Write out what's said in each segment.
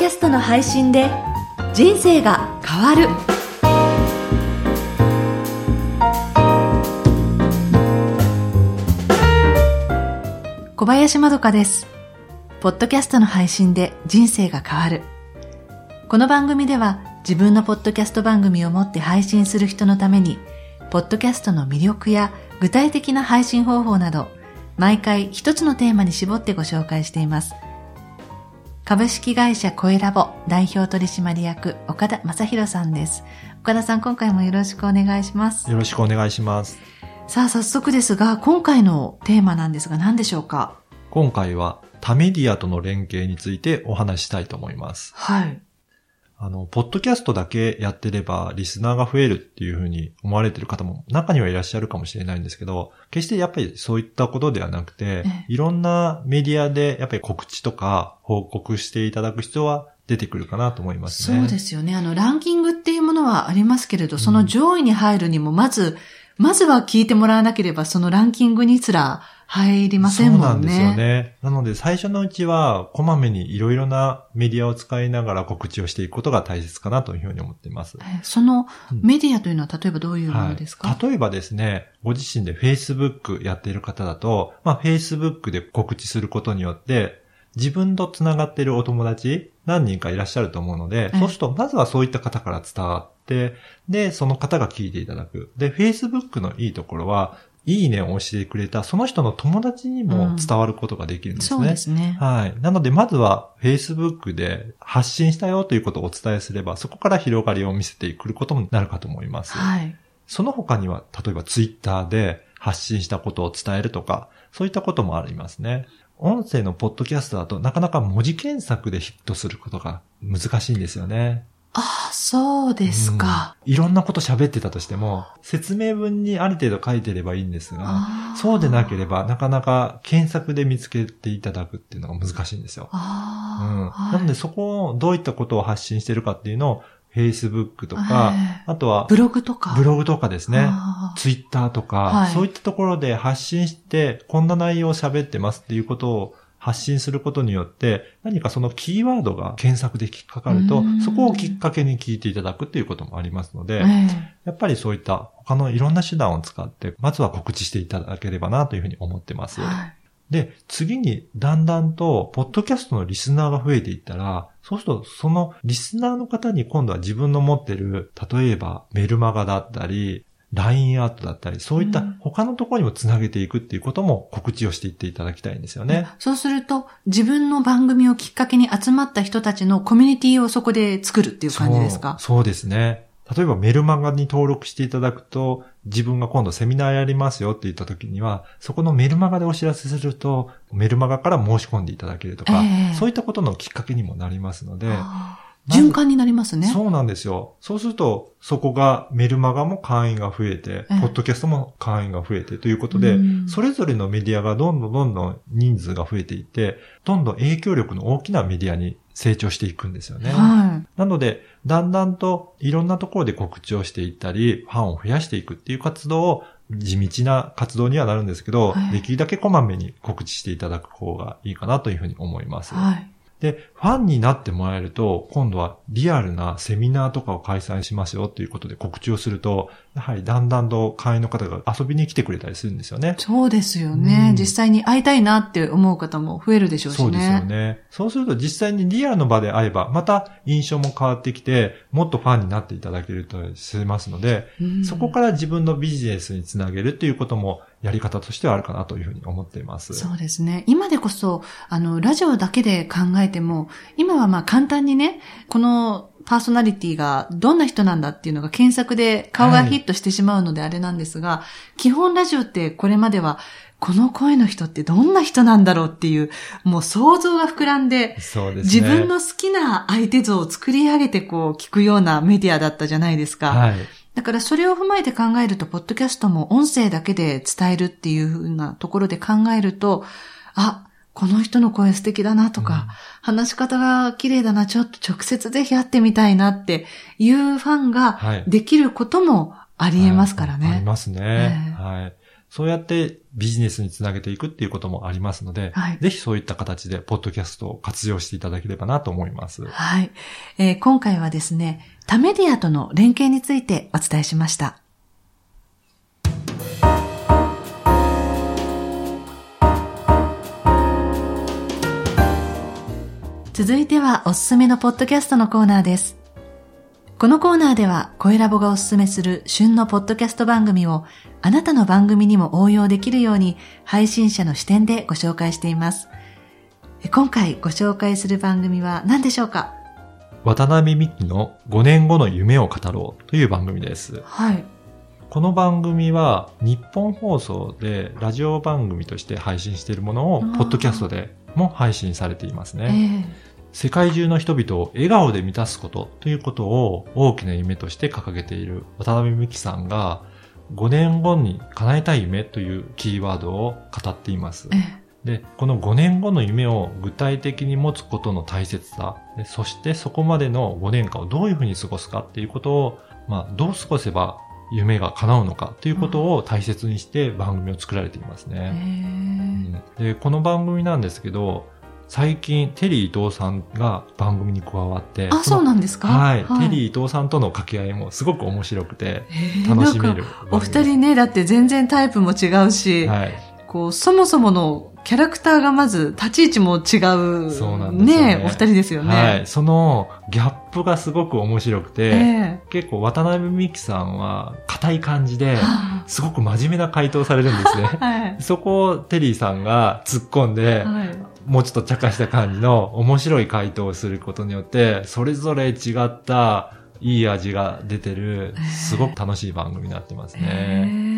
キャストの配信で人生が変わる。小林まどかです。ポッドキャストの配信で人生が変わる。この番組では自分のポッドキャスト番組を持って配信する人のためにポッドキャストの魅力や具体的な配信方法など毎回一つのテーマに絞ってご紹介しています。株式会社コエラボ代表取締役岡田正宏さんです。岡田さん今回もよろしくお願いします。よろしくお願いします。さあ早速ですが今回のテーマなんですが何でしょうか？今回は他メディアとの連携についてお話したいと思います。はいあの、ポッドキャストだけやってればリスナーが増えるっていうふうに思われてる方も中にはいらっしゃるかもしれないんですけど、決してやっぱりそういったことではなくてええ、いろんなメディアでやっぱり告知とか報告していただく必要は出てくるかなと思いますね。そうですよね。あの、ランキングっていうものはありますけれど、その上位に入るにも、まず、まずは聞いてもらわなければ、そのランキングにすら入りませんもんね。そうなんですよね。なので最初のうちは、こまめにいろいろなメディアを使いながら告知をしていくことが大切かなというふうに思っています。えそのメディアというのは例えばどういうものですか、はい、例えばですね、ご自身で Facebook やっている方だと、まあ Facebook で告知することによって、自分と繋がっているお友達何人かいらっしゃると思うので、ええそうするとまずはそういった方から伝わって、で、その方が聞いていただく。で、Facebook のいいところは、いいねを押してくれたその人の友達にも伝わることができるんですね。そうですね。はい。なので、まずは Facebook で発信したよということをお伝えすれば、そこから広がりを見せてくることになるかと思います。はい。その他には、例えば Twitter で発信したことを伝えるとか、そういったこともありますね。音声のポッドキャストだとなかなか文字検索でヒットすることが難しいんですよね。ああ、そうですか。うんいろんなこと喋ってたとしても、説明文にある程度書いてればいいんですが、そうでなければなかなか検索で見つけていただくっていうのが難しいんですよ。うん。はいなのでそこをどういったことを発信してるかっていうのを Facebook とか、はいあとはブログとか。ブログとかですね。ツイッターとか、はいそういったところで発信して、こんな内容を喋ってますっていうことを発信することによって、何かそのキーワードが検索で引っかかるとうん、そこをきっかけに聞いていただくっていうこともありますので、ええやっぱりそういった他のいろんな手段を使って、まずは告知していただければなというふうに思ってます。はい。で、次にだんだんと、ポッドキャストのリスナーが増えていったら、そうすると、そのリスナーの方に今度は自分の持ってる、例えばメルマガだったり、LINE アートだったり、そういったうん他のところにもつなげていくっていうことも告知をしていっていただきたいんですよね。そうすると、自分の番組をきっかけに集まった人たちのコミュニティをそこで作るっていう感じですか？そうですね。例えばメルマガに登録していただくと、自分が今度セミナーやりますよって言った時には、そこのメルマガでお知らせすると、メルマガから申し込んでいただけるとか、ええそういったことのきっかけにもなりますので、循環になりますね。そうなんですよ。そうすると、そこがメルマガも会員が増えて、ええポッドキャストも会員が増えてということでうん、それぞれのメディアがどんどんどんどん人数が増えていって、どんどん影響力の大きなメディアに成長していくんですよね。はなので、だんだんといろんなところで告知をしていったり、ファンを増やしていくっていう活動を、地道な活動にはなるんですけど、はいできるだけこまめに告知していただく方がいいかなというふうに思います。い。はい。で、ファンになってもらえると、今度はリアルなセミナーとかを開催しますよということで告知をすると、やはりだんだんと会員の方が遊びに来てくれたりするんですよね。そうですよね、うん実際に会いたいなって思う方も増えるでしょうしね。そうですよね。そうすると実際にリアルの場で会えば、また印象も変わってきて、もっとファンになっていただけるとしますので、うんそこから自分のビジネスにつなげるっていうこともやり方としてはあるかなというふうに思っています。そうですね。今でこそ、あの、ラジオだけで考えても、今はまあ簡単にね、このパーソナリティがどんな人なんだっていうのが検索で顔がヒットしてしまうのであれなんですが、基本ラジオってこれまでは、この声の人ってどんな人なんだろうっていう、もう想像が膨らんで、そうですね。自分の好きな相手像を作り上げてこう聞くようなメディアだったじゃないですか。はい。だからそれを踏まえて考えると、ポッドキャストも音声だけで伝えるっていう風なところで考えると、あ、この人の声素敵だなとか、話し方が綺麗だな、ちょっと直接ぜひ会ってみたいなっていうファンがはいできることもあり得ますからね。はいありますね。ええはい。そうやってビジネスにつなげていくっていうこともありますので、はいぜひそういった形で、ポッドキャストを活用していただければなと思います。はい、えー今回はですね、他メディアとの連携についてお伝えしました。続いてはおすすめのポッドキャストのコーナーです。このコーナーでは、声ラボがおすすめする旬のポッドキャスト番組を、あなたの番組にも応用できるように、配信者の視点でご紹介しています。え今回ご紹介する番組は何でしょうか？渡辺美希の5年後の夢を語ろうという番組です。はい。この番組は日本放送でラジオ番組として配信しているものをポッドキャストでも配信されていますえね。え世界中の人々を笑顔で満たすことということを大きな夢として掲げている渡辺美樹さんが5年後に叶えたい夢というキーワードを語っています。ええで、この5年後の夢を具体的に持つことの大切さ、でそしてそこまでの5年間をどういうふうに過ごすかっていうことを、まあ、どう過ごせば夢が叶うのかということを大切にして番組を作られていますえね。えで、この番組なんですけど、最近、テリー伊藤さんが番組に加わって、あ、そうのなんですか？はい、テリー伊藤さんとの掛け合いもすごく面白くて、ええ楽しめるなんかお二人ね、だって全然タイプも違うし、はい。こう、そもそものキャラクターがまず立ち位置も違う。そうなんですよねお二人ですよね。はい。そのギャップがすごく面白くて、え結構渡辺美樹さんは硬い感じですごく真面目な回答されるんですね。あ はい。そこをテリーさんが突っ込んで、はい。もうちょっと茶化した感じの面白い回答をすることによって、それぞれ違ったいい味が出てる、すごく楽しい番組になってますね。え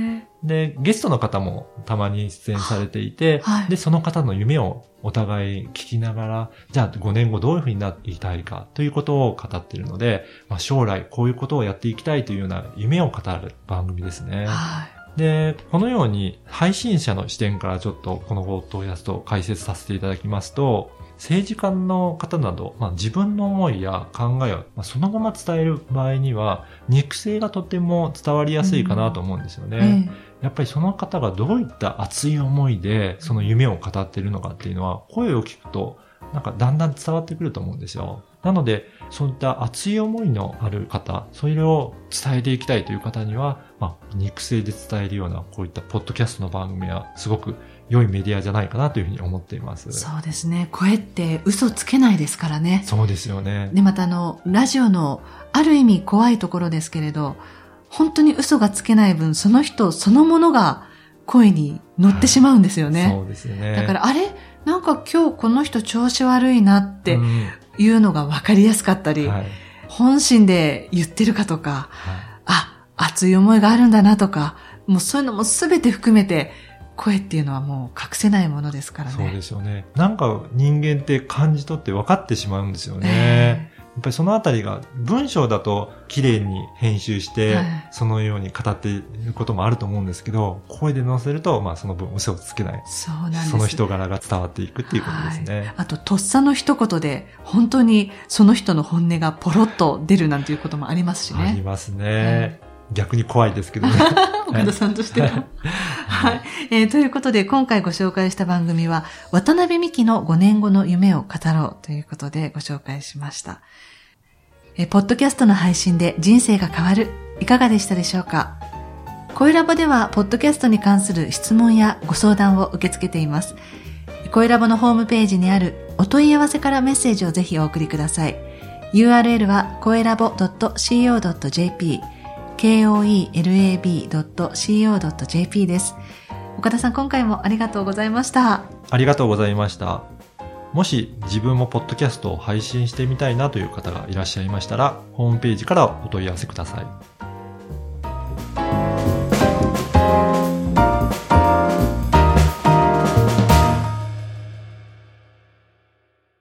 で、ゲストの方もたまに出演されていて、はいで、その方の夢をお互い聞きながら、じゃあ5年後どういうふうになっていきたいかということを語っているので、まあ、将来こういうことをやっていきたいというような夢を語る番組ですねえ。はい。で、このように配信者の視点からちょっとこのポッドキャストを解説させていただきますと、政治家の方など、まあ、自分の思いや考えを、まあ、そのまま伝える場合には、肉声がとても伝わりやすいかなと思うんですよね。えやっぱりその方がどういった熱い思いでその夢を語っているのかっていうのは声を聞くとなんかだんだん伝わってくると思うんですよ。なのでそういった熱い思いのある方、それを伝えていきたいという方には、まあ、肉声で伝えるようなこういったポッドキャストの番組はすごく良いメディアじゃないかなというふうに思っています。えそうですね。声って嘘つけないですからね。そうですよね。で、またあの、ラジオのある意味怖いところですけれど、本当に嘘がつけない分、その人そのものが声に乗ってしまうんですよね。そうですよね。だから、あれ？なんか今日この人調子悪いなってうんいうのが分かりやすかったり、はい本心で言ってるかとか、はいあ、熱い思いがあるんだなとか、もうそういうのも全て含めて、声っていうのはもう隠せないものですからね。そうですよね。なんか人間って感じ取って分かってしまうんですよね。えやっぱりそのあたりが文章だと綺麗に編集してはい、そのように語っていることもあると思うんですけど、声で載せると、まあその分嘘をつけないえ。そうなんです。その人柄が伝わっていくっていうことですね。あと、とっさの一言で、本当にその人の本音がポロッと出るなんていうこともありますしね。ありますね。逆に怖いですけどね。岡田さんとしては。はい、えーということで、今回ご紹介した番組は、渡辺美希の5年後の夢を語ろうということでご紹介しました。えーポッドキャストの配信で人生が変わる、いかがでしたでしょうか？声ラボでは、ポッドキャストに関する質問やご相談を受け付けています。声ラボのホームページにあるお問い合わせからメッセージをぜひお送りください。URL は、声ラボ .co.jp、koelab.co.jp です。岡田さん、今回もありがとうございました。ありがとうございました。もし自分もポッドキャストを配信してみたいなという方がいらっしゃいましたら、ホームページからお問い合わせください。